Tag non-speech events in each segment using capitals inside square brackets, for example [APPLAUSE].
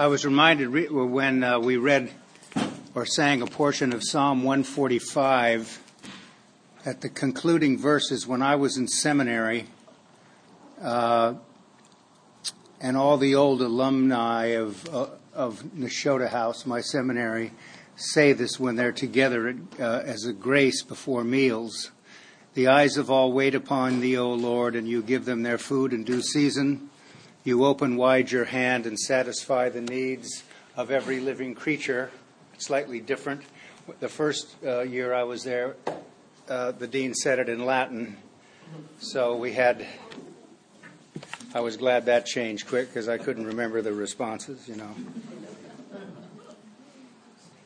I was reminded re- when uh, we read or sang a portion of Psalm 145 at the concluding verses when I was in seminary, uh, and all the old alumni of, uh, of Nashotah House, my seminary, say this when they're together uh, as a grace before meals. The eyes of all wait upon thee, O Lord, and you give them their food in due season. You open wide your hand and satisfy the needs of every living creature. Slightly different. The first uh, year I was there, uh, the dean said it in Latin. So we had, I was glad that changed quick because I couldn't remember the responses, you know.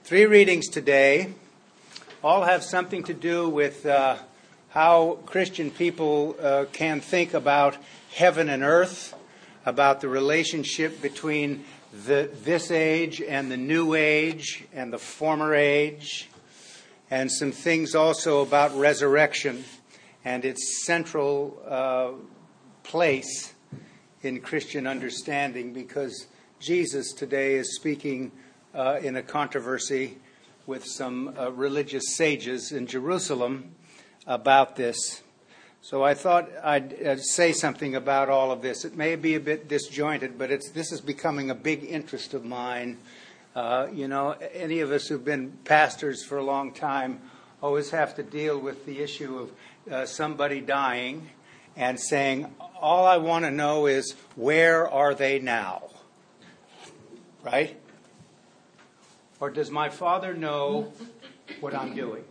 Three readings today all have something to do with uh, how Christian people uh, can think about heaven and earth, about the relationship between the, this age and the new age and the former age, and some things also about resurrection and its central uh, place in Christian understanding because Jesus today is speaking uh, in a controversy with some uh, religious sages in Jerusalem about this. So I thought I'd uh, say something about all of this. It may be a bit disjointed, but this is becoming a big interest of mine. Uh, you know, any of us who've been pastors for a long time always have to deal with the issue of uh, somebody dying and saying, All I want to know is, where are they now? Right? Or does my father know what I'm doing?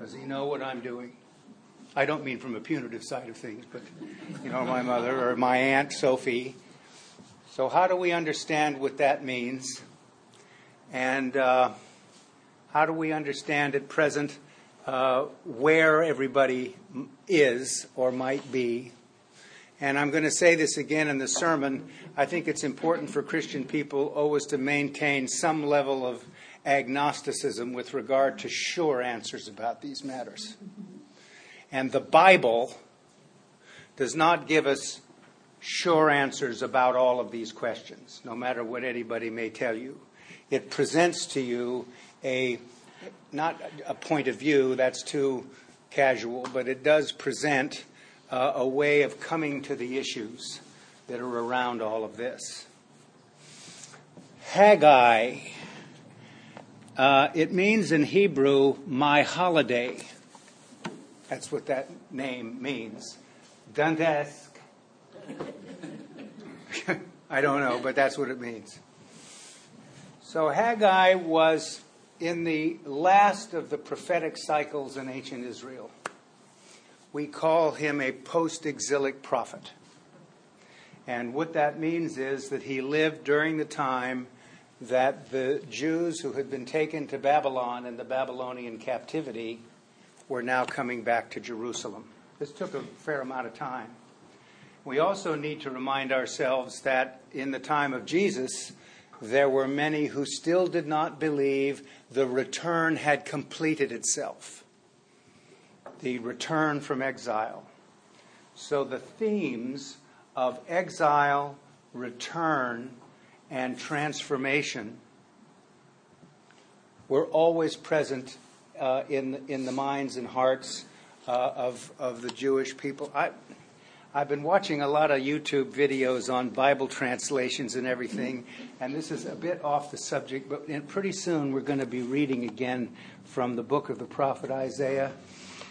Does he know what I'm doing? I don't mean from a punitive side of things, but, you know, my mother or my aunt Sophie. So, how do we understand what that means? And uh, how do we understand at present uh, where everybody is or might be? And I'm going to say this again in the sermon. I think it's important for Christian people always to maintain some level of agnosticism with regard to sure answers about these matters. And the Bible does not give us sure answers about all of these questions, no matter what anybody may tell you. It presents to you a not a point of view that's too casual, but it does present uh, a way of coming to the issues that are around all of this. Haggai. Uh, it means in Hebrew, my holiday. That's what that name means. Dandesk. [LAUGHS] I don't know, but that's what it means. So Haggai was in the last of the prophetic cycles in ancient Israel we call him a post exilic prophet. And what that means is that he lived during the time that the Jews who had been taken to Babylon in the Babylonian captivity were now coming back to Jerusalem. This took a fair amount of time. We also need to remind ourselves that in the time of Jesus, there were many who still did not believe the return had completed itself the return from exile. So the themes of exile, return, and transformation were always present uh, in, in the minds and hearts uh, of, of the Jewish people. I, I've been watching a lot of YouTube videos on Bible translations and everything, and this is a bit off the subject, but pretty soon we're going to be reading again from the book of the prophet Isaiah.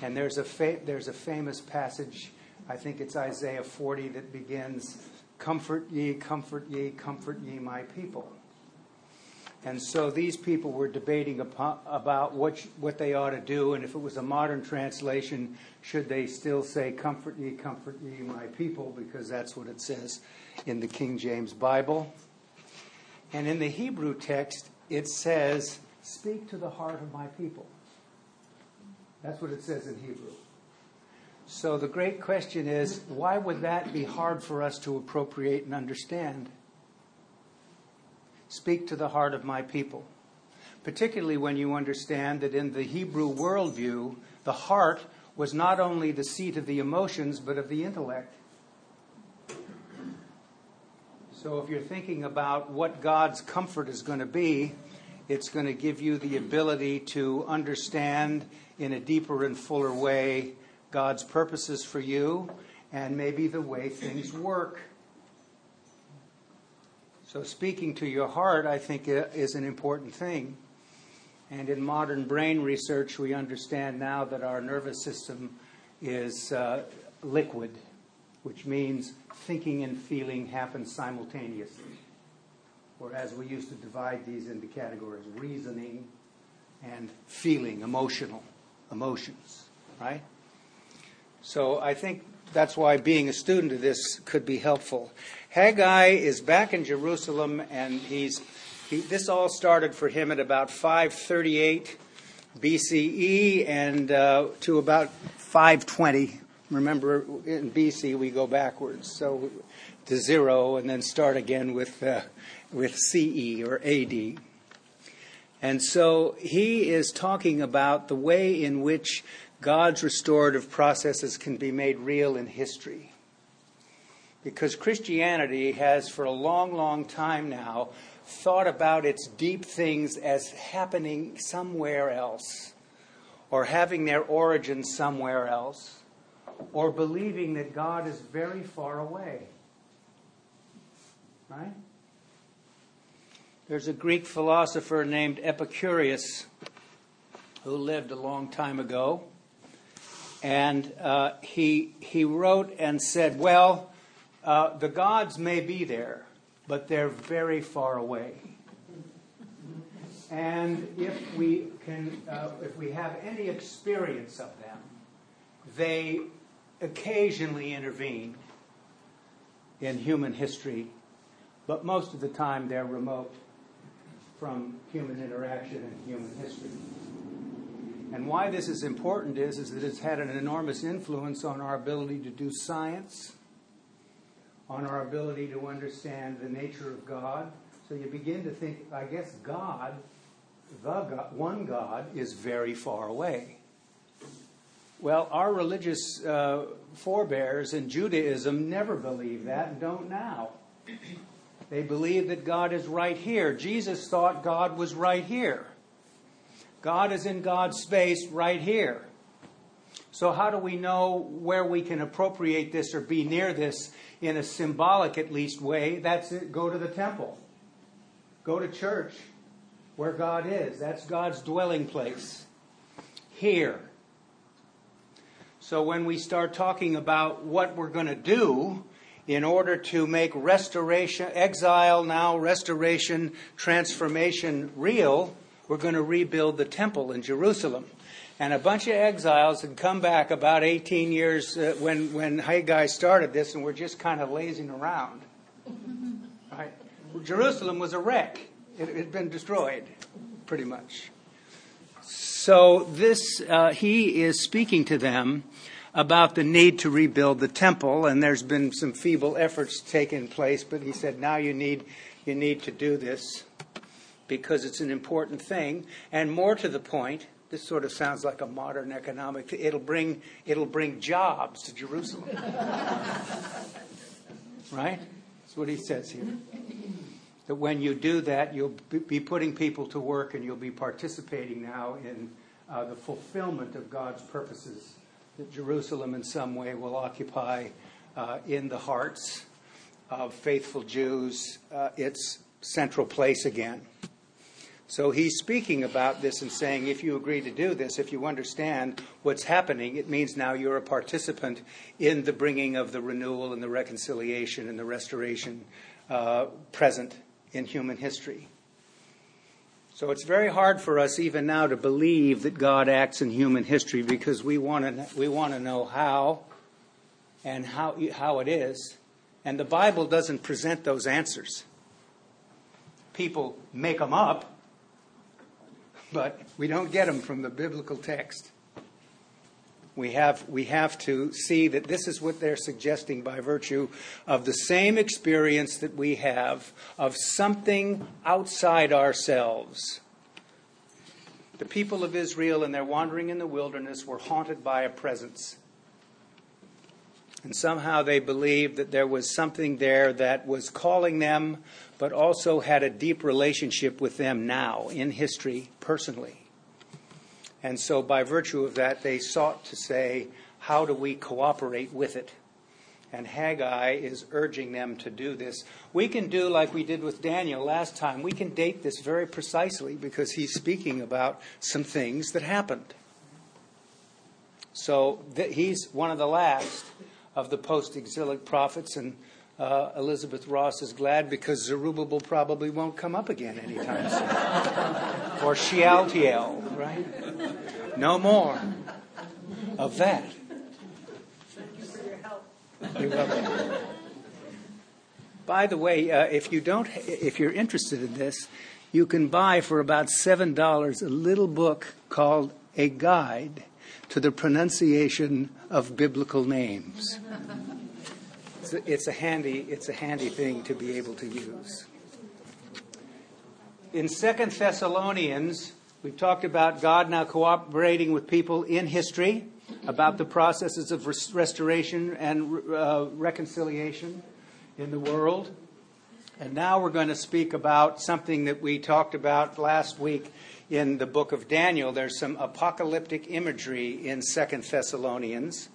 And there's a, fa- there's a famous passage, I think it's Isaiah 40, that begins, Comfort ye, comfort ye, comfort ye, my people. And so these people were debating upon, about what, what they ought to do, and if it was a modern translation, should they still say, Comfort ye, comfort ye, my people, because that's what it says in the King James Bible. And in the Hebrew text, it says, Speak to the heart of my people. That's what it says in Hebrew. So the great question is why would that be hard for us to appropriate and understand? Speak to the heart of my people. Particularly when you understand that in the Hebrew worldview, the heart was not only the seat of the emotions, but of the intellect. So if you're thinking about what God's comfort is going to be, it's going to give you the ability to understand in a deeper and fuller way God's purposes for you and maybe the way things work. So, speaking to your heart, I think, is an important thing. And in modern brain research, we understand now that our nervous system is uh, liquid, which means thinking and feeling happen simultaneously. Whereas we used to divide these into categories reasoning and feeling, emotional, emotions, right? So I think that's why being a student of this could be helpful. Haggai is back in Jerusalem, and he's he, this all started for him at about 538 BCE and uh, to about 520 Remember, in BC we go backwards, so to zero, and then start again with uh, with CE or AD. And so he is talking about the way in which God's restorative processes can be made real in history. Because Christianity has, for a long, long time now, thought about its deep things as happening somewhere else or having their origin somewhere else or believing that God is very far away. Right? There's a Greek philosopher named Epicurus who lived a long time ago. And uh, he, he wrote and said, Well, uh, the gods may be there, but they're very far away. And if we can, uh, if we have any experience of them, they occasionally intervene in human history, but most of the time they're remote from human interaction and human history. And why this is important is, is that it's had an enormous influence on our ability to do science, on our ability to understand the nature of God. So you begin to think, I guess God, the God, one God, is very far away. Well, our religious uh, forebears in Judaism never believed that and don't now. They believe that God is right here. Jesus thought God was right here. God is in God's space right here. So, how do we know where we can appropriate this or be near this in a symbolic, at least, way? That's it. Go to the temple, go to church where God is. That's God's dwelling place. Here. So when we start talking about what we're going to do in order to make restoration, exile now, restoration, transformation real, we're going to rebuild the temple in Jerusalem. And a bunch of exiles had come back about 18 years uh, when, when Haggai started this, and we're just kind of lazing around. [LAUGHS] Right? Jerusalem was a wreck. It had been destroyed, pretty much. So this, uh, he is speaking to them about the need to rebuild the temple, and there's been some feeble efforts taking place, but he said, now you need, you need to do this because it's an important thing. And more to the point, this sort of sounds like a modern economic, it'll bring, it'll bring jobs to Jerusalem. [LAUGHS] right? That's what he says here. That when you do that, you'll be putting people to work and you'll be participating now in uh, the fulfillment of God's purposes that Jerusalem in some way will occupy uh, in the hearts of faithful Jews uh, its central place again. So he's speaking about this and saying, if you agree to do this, if you understand what's happening, it means now you're a participant in the bringing of the renewal and the reconciliation and the restoration uh, present in human history. So it's very hard for us even now to believe that God acts in human history because we want to we want to know how and how how it is. And the Bible doesn't present those answers. People make them up, but we don't get them from the biblical text we have, we have to see that this is what they're suggesting by virtue of the same experience that we have of something outside ourselves. The people of Israel, in their wandering in the wilderness, were haunted by a presence. And somehow they believed that there was something there that was calling them, but also had a deep relationship with them now in history, personally. And so, by virtue of that, they sought to say, how do we cooperate with it? And Haggai is urging them to do this. We can do like we did with Daniel last time. We can date this very precisely because he's speaking about some things that happened. So th- he's one of the last of the post exilic prophets, and uh, Elizabeth Ross is glad because Zerubbabel probably won't come up again anytime soon. [LAUGHS] or Shealtiel, right? No more of that. Thank you for your help. You're welcome. By the way, uh, if you don't, if you're interested in this, you can buy for about seven dollars a little book called "A Guide to the Pronunciation of Biblical Names." [LAUGHS] It's a, it's a handy, it's a handy thing to be able to use. In Second Thessalonians, we've talked about God now cooperating with people in history about the processes of restoration and uh, reconciliation in the world. And now we're going to speak about something that we talked about last week in the book of Daniel. There's some apocalyptic imagery in Second Thessalonians.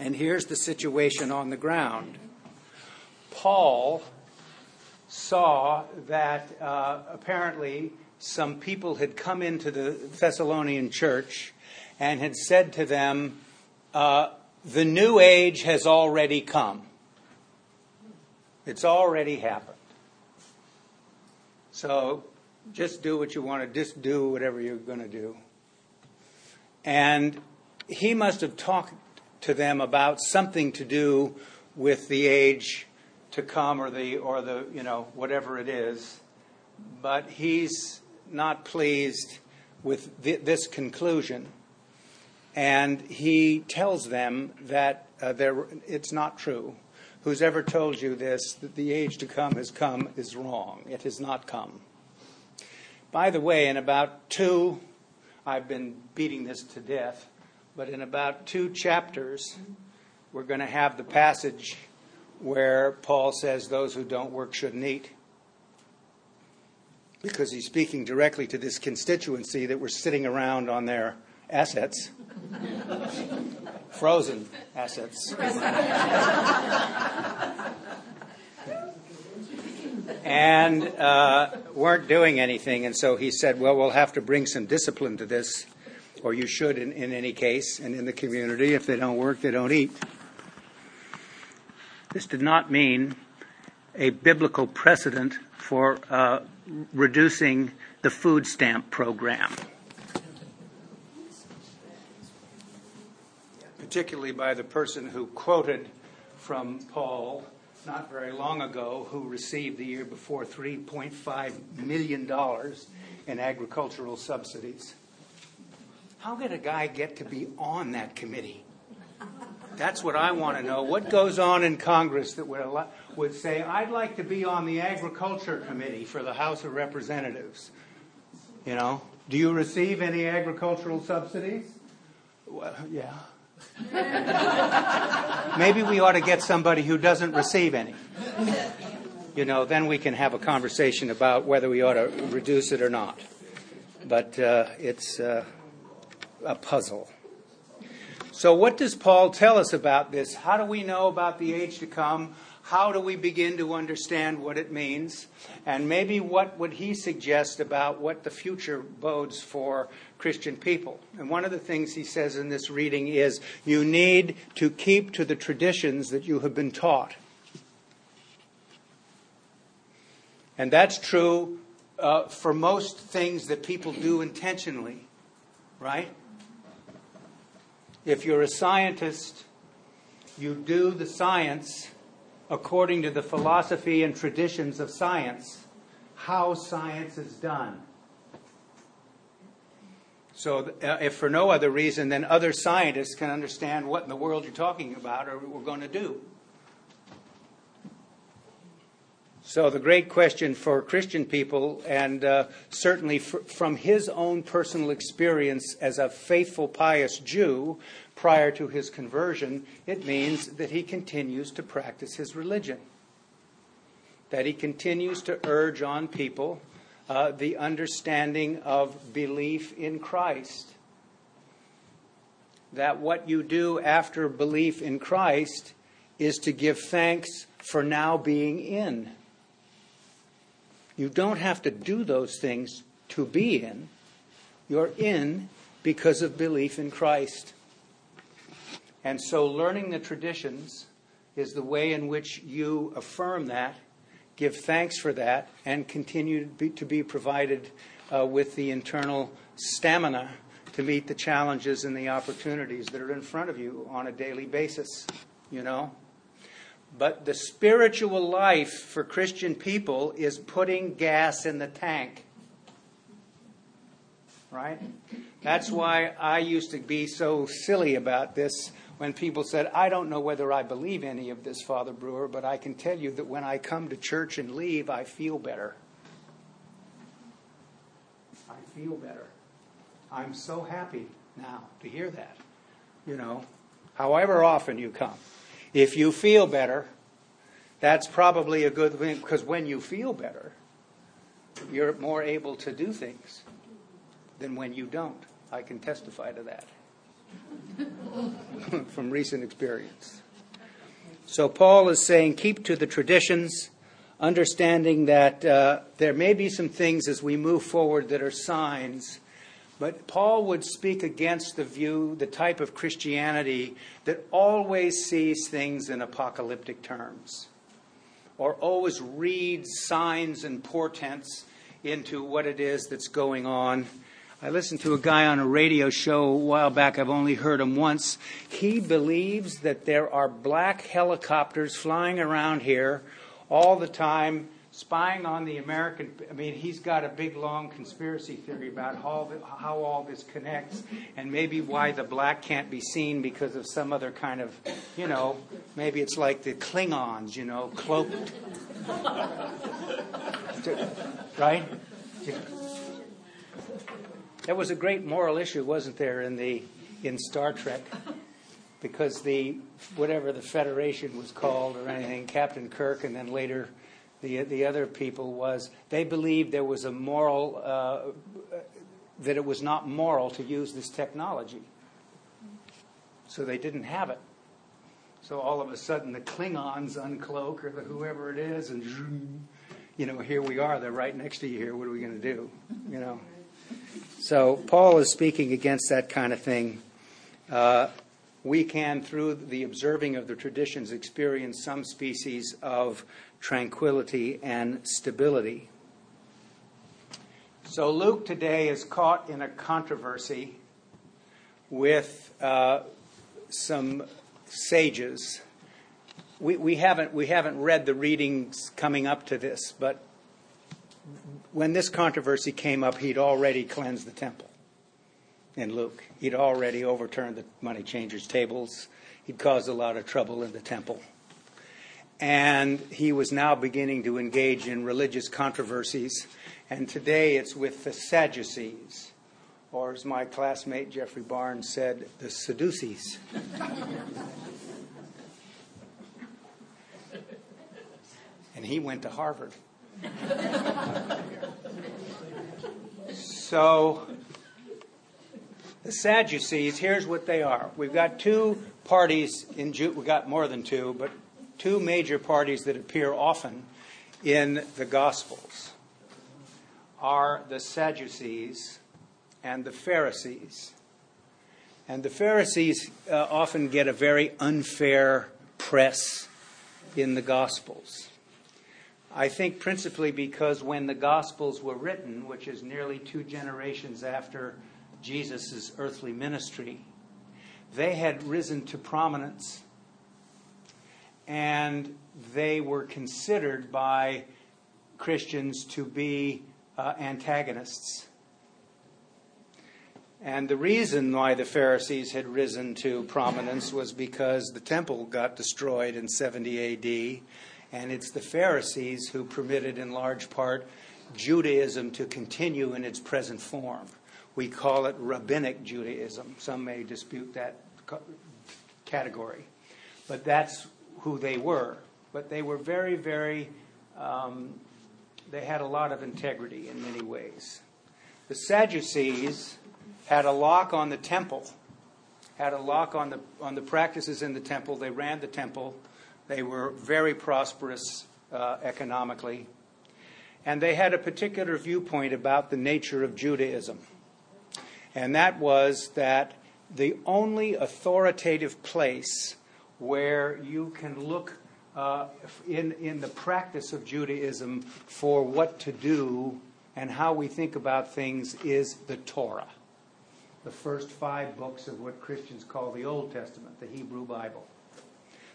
And here's the situation on the ground. Paul saw that uh, apparently some people had come into the Thessalonian church and had said to them, uh, The new age has already come. It's already happened. So just do what you want to, just do whatever you're going to do. And he must have talked to them about something to do with the age to come or the or the you know whatever it is but he's not pleased with th- this conclusion and he tells them that uh, it's not true. Who's ever told you this, that the age to come has come, is wrong. It has not come. By the way, in about two, I've been beating this to death, but in about two chapters, we're going to have the passage where Paul says those who don't work shouldn't eat. Because he's speaking directly to this constituency that were sitting around on their assets, [LAUGHS] frozen assets. and uh, weren't doing anything. And so he said, Well, we'll have to bring some discipline to this, or you should in, in any case, and in the community. If they don't work, they don't eat. This did not mean a biblical precedent for uh, reducing the food stamp program. particularly by the person who quoted from Paul not very long ago, who received the year before $3.5 million in agricultural subsidies. How did a guy get to be on that committee? That's what I want to know. What goes on in Congress that would, would say, I'd like to be on the Agriculture Committee for the House of Representatives? You know, do you receive any agricultural subsidies? Well, yeah. [LAUGHS] Maybe we ought to get somebody who doesn't receive any. You know, then we can have a conversation about whether we ought to reduce it or not. But uh, it's uh, a puzzle. So, what does Paul tell us about this? How do we know about the age to come? How do we begin to understand what it means? And maybe what would he suggest about what the future bodes for Christian people? And one of the things he says in this reading is you need to keep to the traditions that you have been taught. And that's true uh, for most things that people do intentionally, right? If you're a scientist, you do the science according to the philosophy and traditions of science, how science is done. So, uh, if for no other reason, then other scientists can understand what in the world you're talking about or we're going to do. So, the great question for Christian people, and uh, certainly from his own personal experience as a faithful, pious Jew, prior to his conversion, it means that he continues to practice his religion. That he continues to urge on people uh, the understanding of belief in Christ. That what you do after belief in Christ is to give thanks for now being in. You don't have to do those things to be in. You're in because of belief in Christ. And so, learning the traditions is the way in which you affirm that, give thanks for that, and continue to be, to be provided uh, with the internal stamina to meet the challenges and the opportunities that are in front of you on a daily basis, you know? But the spiritual life for Christian people is putting gas in the tank. Right? That's why I used to be so silly about this when people said, I don't know whether I believe any of this, Father Breuer, but I can tell you that when I come to church and leave, I feel better. I feel better. I'm so happy now to hear that. You know, however often you come. If you feel better, that's probably a good thing because when you feel better, you're more able to do things than when you don't. I can testify to that [LAUGHS] from recent experience. So Paul is saying, keep to the traditions, understanding that uh, there may be some things as we move forward that are signs but Paul would speak against the view, the type of Christianity that always sees things in apocalyptic terms or always reads signs and portents into what it is that's going on. I listened to a guy on a radio show a while back. I've only heard him once. He believes that there are black helicopters flying around here all the time spying on the American. I mean, he's got a big, long conspiracy theory about how, how all this connects and maybe why the black can't be seen because of some other kind of, you know, maybe it's like the Klingons, you know, cloaked. right? That was a great moral issue, wasn't there, in the in Star Trek? Because the whatever the Federation was called or anything, Captain Kirk, and then later the, the other people was they believed there was a moral, uh, that it was not moral to use this technology. So they didn't have it. So all of a sudden the Klingons uncloak or the whoever it is, and you know, here we are. They're right next to you here. What are we going to do? You know. So Paul is speaking against that kind of thing. Uh, we can, through the observing of the traditions, experience some species of tranquility, and stability. So Luke today is caught in a controversy with uh, some sages. We, we, haven't, we haven't read the readings coming up to this, but when this controversy came up, he'd already cleansed the temple in Luke. He'd already overturned the money changers' tables. He'd caused a lot of trouble in the temple and he was now beginning to engage in religious controversies. And today it's with the Sadducees, or as my classmate Jeffrey Barnes said, the Sadducees. [LAUGHS] and he went to Harvard. [LAUGHS] so, the Sadducees, here's what they are. We've got two parties in Jude, we've got more than two, but two major parties that appear often in the Gospels are the Sadducees and the Pharisees. And the Pharisees uh, often get a very unfair press in the Gospels. I think principally because when the Gospels were written, which is nearly two generations after Jesus' earthly ministry, they had risen to prominence and they were considered by Christians to be uh, antagonists. And the reason why the Pharisees had risen to prominence was because the temple got destroyed in 70 AD, and it's the Pharisees who permitted, in large part, Judaism to continue in its present form. We call it rabbinic Judaism. Some may dispute that category. But that's who they were. But they were very, very, um, they had a lot of integrity in many ways. The Sadducees had a lock on the temple, had a lock on the, on the practices in the temple. They ran the temple. They were very prosperous uh, economically. And they had a particular viewpoint about the nature of Judaism. And that was that the only authoritative place where you can look uh, in, in the practice of Judaism for what to do and how we think about things is the Torah, the first five books of what Christians call the Old Testament, the Hebrew Bible.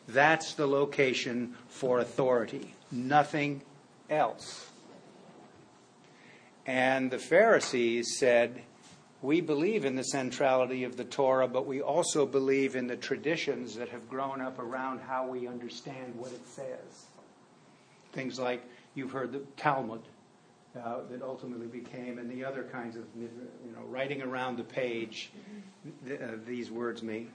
That's the location for authority, nothing else. And the Pharisees said, we believe in the centrality of the Torah, but we also believe in the traditions that have grown up around how we understand what it says. Things like you've heard the Talmud uh, that ultimately became, and the other kinds of, you know, writing around the page, th- uh, these words mean.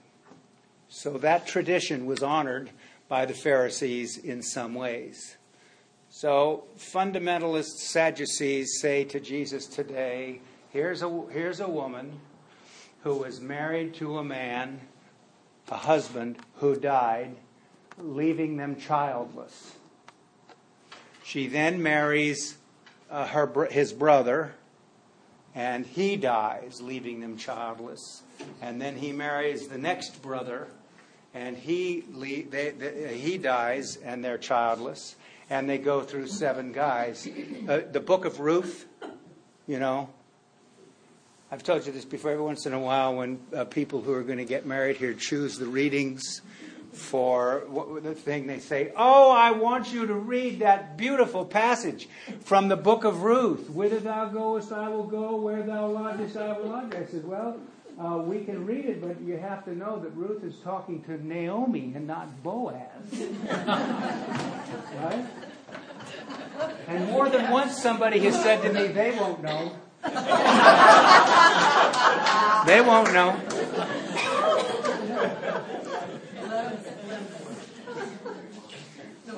So that tradition was honored by the Pharisees in some ways. So fundamentalist Sadducees say to Jesus today, Here's a, here's a woman who was married to a man, a husband, who died, leaving them childless. She then marries uh, her, his brother, and he dies, leaving them childless. And then he marries the next brother, and he, they, they, he dies, and they're childless. And they go through seven guys. Uh, the book of Ruth, you know, I've told you this before. Every once in a while, when uh, people who are going to get married here choose the readings for what, the thing, they say, "Oh, I want you to read that beautiful passage from the book of Ruth. Whither thou goest, I will go. Where thou lodgest, I will lodge." I said, "Well, uh, we can read it, but you have to know that Ruth is talking to Naomi and not Boaz, [LAUGHS] right?" And more than once, somebody has said to me, "They won't know." They won't know.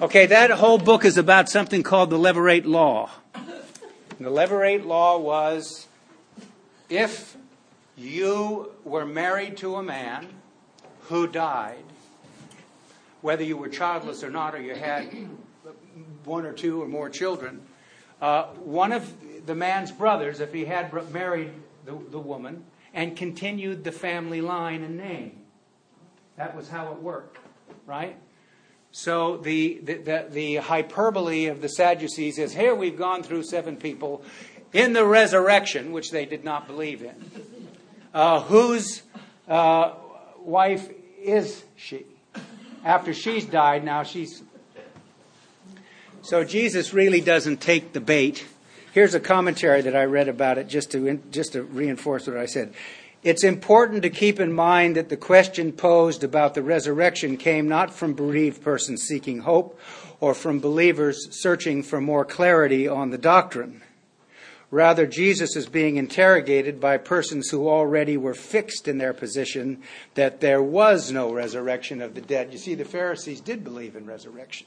Okay, that whole book is about something called the Levirate Law. The Levirate Law was if you were married to a man who died, whether you were childless or not, or you had one or two or more children, uh, one of the man's brothers, if he had married the, the woman, and continued the family line and name. That was how it worked, right? So the, the, the, the, hyperbole of the Sadducees is here we've gone through seven people in the resurrection, which they did not believe in. [LAUGHS] Uh, whose uh, wife is she? After she's died, now she's. So Jesus really doesn't take the bait Here's a commentary that I read about it just to, just to reinforce what I said. It's important to keep in mind that the question posed about the resurrection came not from bereaved persons seeking hope or from believers searching for more clarity on the doctrine. Rather, Jesus is being interrogated by persons who already were fixed in their position that there was no resurrection of the dead. You see, the Pharisees did believe in resurrection.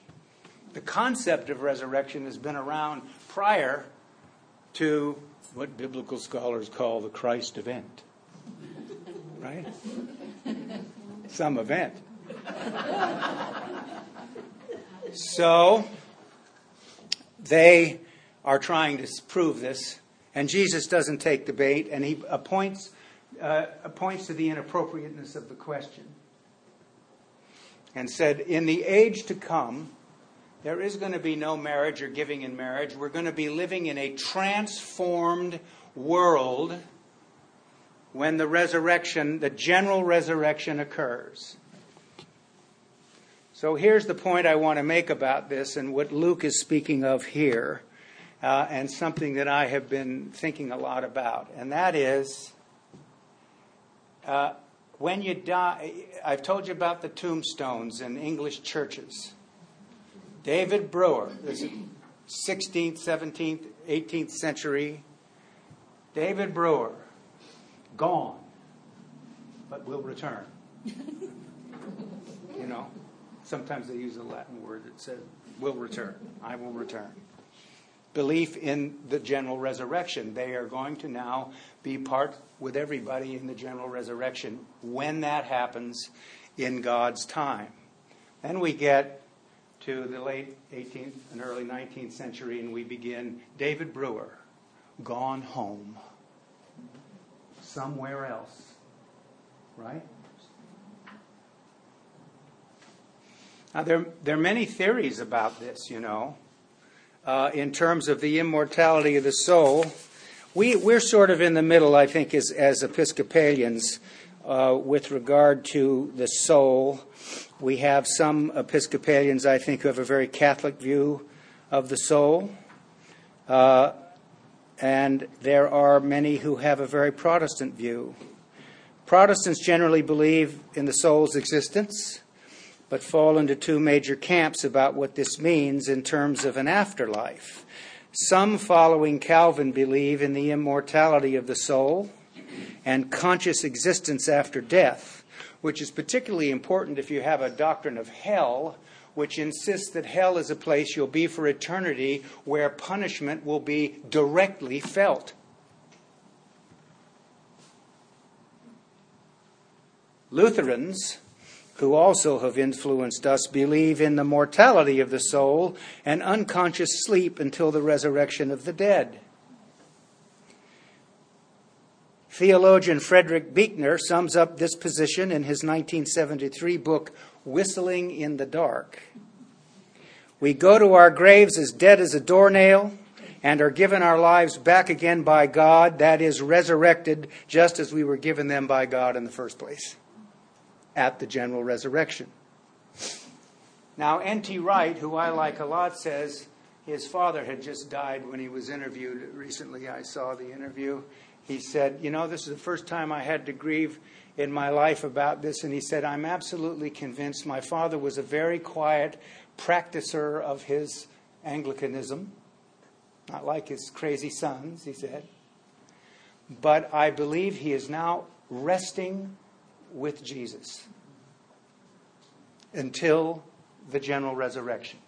The concept of resurrection has been around prior to what biblical scholars call the Christ event. Right? Some event. So, they are trying to prove this, and Jesus doesn't take the bait, and he appoints, uh, points to the inappropriateness of the question and said, In the age to come, there is going to be no marriage or giving in marriage. We're going to be living in a transformed world when the resurrection, the general resurrection occurs. So here's the point I want to make about this and what Luke is speaking of here, uh, and something that I have been thinking a lot about, and that is uh, when you die. I've told you about the tombstones in English churches. David Breuer, this is 16th, 17th, 18th century. David Breuer, gone, but will return. [LAUGHS] You know, sometimes they use a Latin word that says, will return. I will return. Belief in the general resurrection. They are going to now be part with everybody in the general resurrection when that happens in God's time. Then we get to the late 18th and early 19th century, and we begin David Breuer, Gone Home. Somewhere else. Right? Now, there, there are many theories about this, you know, uh, in terms of the immortality of the soul. We, we're sort of in the middle, I think, as, as Episcopalians uh, with regard to the soul. We have some Episcopalians, I think, who have a very Catholic view of the soul. Uh, and there are many who have a very Protestant view. Protestants generally believe in the soul's existence but fall into two major camps about what this means in terms of an afterlife. Some following Calvin believe in the immortality of the soul and conscious existence after death, which is particularly important if you have a doctrine of hell, which insists that hell is a place you'll be for eternity where punishment will be directly felt. Lutherans who also have influenced us, believe in the mortality of the soul and unconscious sleep until the resurrection of the dead. Theologian Frederick Buechner sums up this position in his 1973 book, Whistling in the Dark. We go to our graves as dead as a doornail and are given our lives back again by God, that is, resurrected just as we were given them by God in the first place at the general resurrection. Now, N.T. Wright, who I like a lot, says his father had just died when he was interviewed. Recently, I saw the interview. He said, You know, this is the first time I had to grieve in my life about this. And he said, I'm absolutely convinced my father was a very quiet practicer of his Anglicanism, not like his crazy sons, he said. But I believe he is now resting with Jesus until the general resurrection.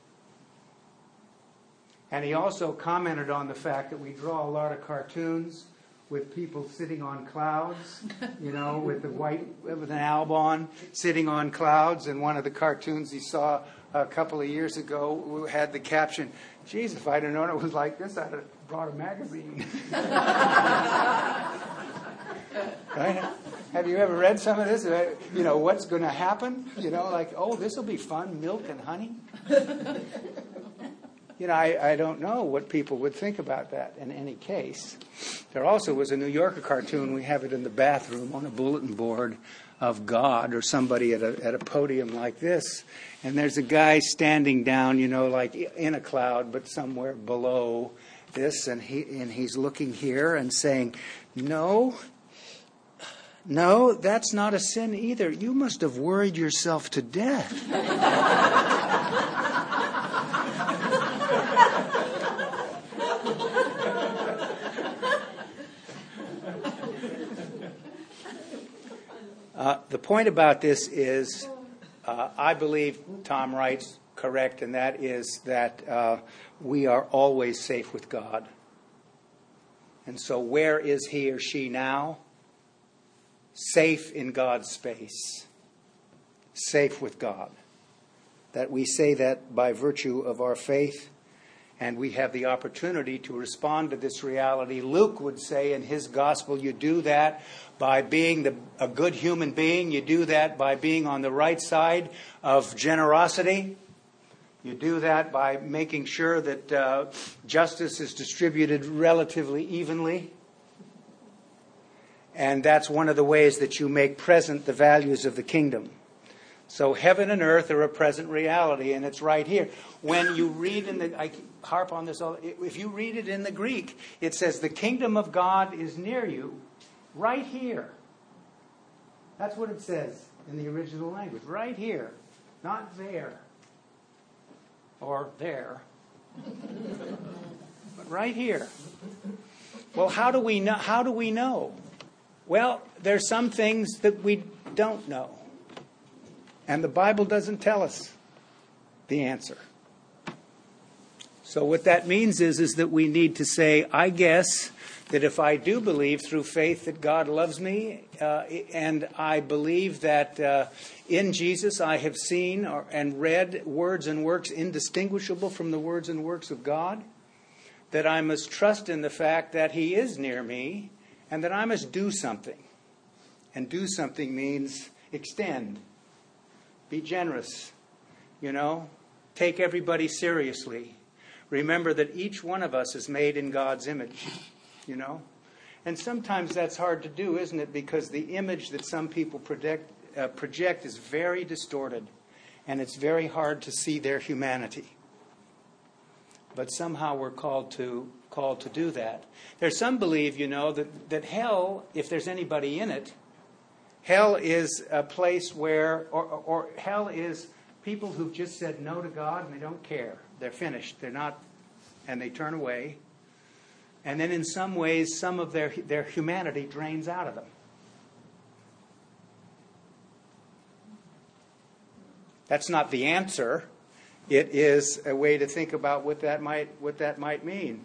And he also commented on the fact that we draw a lot of cartoons with people sitting on clouds, you know, with the white, with an alb on, sitting on clouds. And one of the cartoons he saw a couple of years ago had the caption, "Geez, if I'd have known it was like this, I'd have brought a magazine." [LAUGHS] right? Have you ever read some of this? Uh, you know, what's going to happen? You know, like, oh, this will be fun, milk and honey. You know, I, I don't know what people would think about that in any case. There also was a New Yorker cartoon, we have it in the bathroom on a bulletin board of God or somebody at a, at a podium like this. And there's a guy standing down, you know, like in a cloud, but somewhere below this. And, he, and he's looking here and saying, No, no, that's not a sin either. You must have worried yourself to death. [LAUGHS] uh, the point about this is uh, I believe Tom Wright's correct, and that is that uh, we are always safe with God. And so, where is he or she now? safe in God's space, safe with God. That we say that by virtue of our faith, and we have the opportunity to respond to this reality. Luke would say in his gospel, you do that by being the, a good human being, you do that by being on the right side of generosity. You do that by making sure that uh, justice is distributed relatively evenly. And that's one of the ways that you make present the values of the kingdom. So heaven and earth are a present reality, and it's right here. When you read in the, I harp on this, all, if you read it in the Greek, it says, the kingdom of God is near you, right here. That's what it says in the original language, right here, not there or there, [LAUGHS] but right here. Well, how do we know? How do we know? Well, there's some things that we don't know. And the Bible doesn't tell us the answer. So what that means is, is that we need to say, I guess that if I do believe through faith that God loves me, uh, and I believe that uh, in Jesus I have seen or, and read words and works indistinguishable from the words and works of God, that I must trust in the fact that He is near me, and that I must do something. And do something means extend, be generous, you know, take everybody seriously. Remember that each one of us is made in God's image, you know. And sometimes that's hard to do, isn't it? Because the image that some people project, uh, project is very distorted, and it's very hard to see their humanity. But somehow we're called to called to do that. There's some believe, you know, that, that hell, if there's anybody in it, Hell is a place where, or, or, hell is people who've just said no to God and they don't care. They're finished. They're not, and they turn away. And then in some ways, some of their, their humanity drains out of them. That's not the answer. It is a way to think about what that might, what that might mean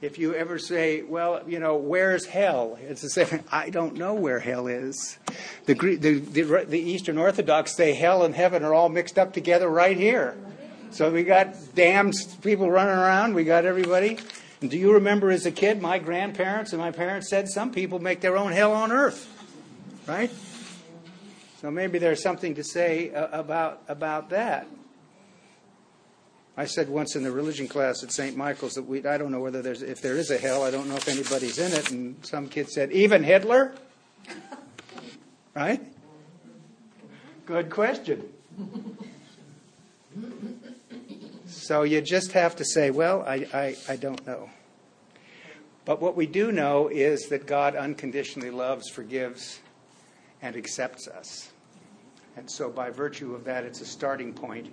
if you ever say, well, you know, where's hell? It's the same. [LAUGHS] I don't know where hell is. The, the, the, the, Eastern Orthodox say hell and heaven are all mixed up together right here. So we got damned people running around. We got everybody. And do you remember as a kid, my grandparents and my parents said some people make their own hell on earth, right? So maybe there's something to say uh, about about that. I said once in the religion class at St. Michael's that we, I don't know whether there's, if there is a hell, I don't know if anybody's in it. And some kid said, even Hitler? Right? Good question. So you just have to say, well, I, I, I don't know. But what we do know is that God unconditionally loves, forgives, and accepts us. And so, by virtue of that, it's a starting point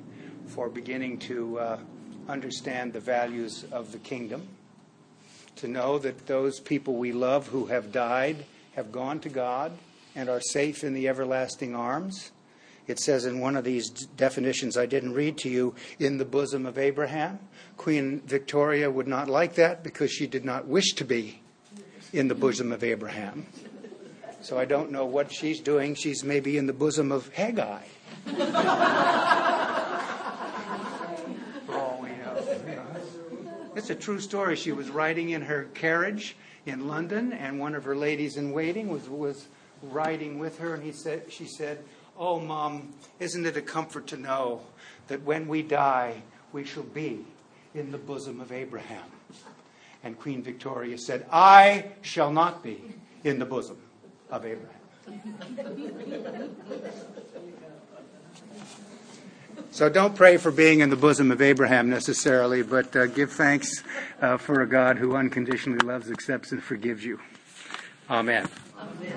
for beginning to uh, understand the values of the kingdom, to know that those people we love who have died have gone to God and are safe in the everlasting arms. It says in one of these definitions I didn't read to you, in the bosom of Abraham. Queen Victoria would not like that because she did not wish to be in the bosom of Abraham. So I don't know what she's doing. She's maybe in the bosom of Haggai. [LAUGHS] It's a true story. She was riding in her carriage in London, and one of her ladies in waiting was, was riding with her, and he said, she said, Oh, Mom, isn't it a comfort to know that when we die, we shall be in the bosom of Abraham? And Queen Victoria said, I shall not be in the bosom of Abraham. [LAUGHS] So don't pray for being in the bosom of Abraham necessarily, but uh, give thanks uh, for a God who unconditionally loves, accepts, and forgives you. Amen. Amen.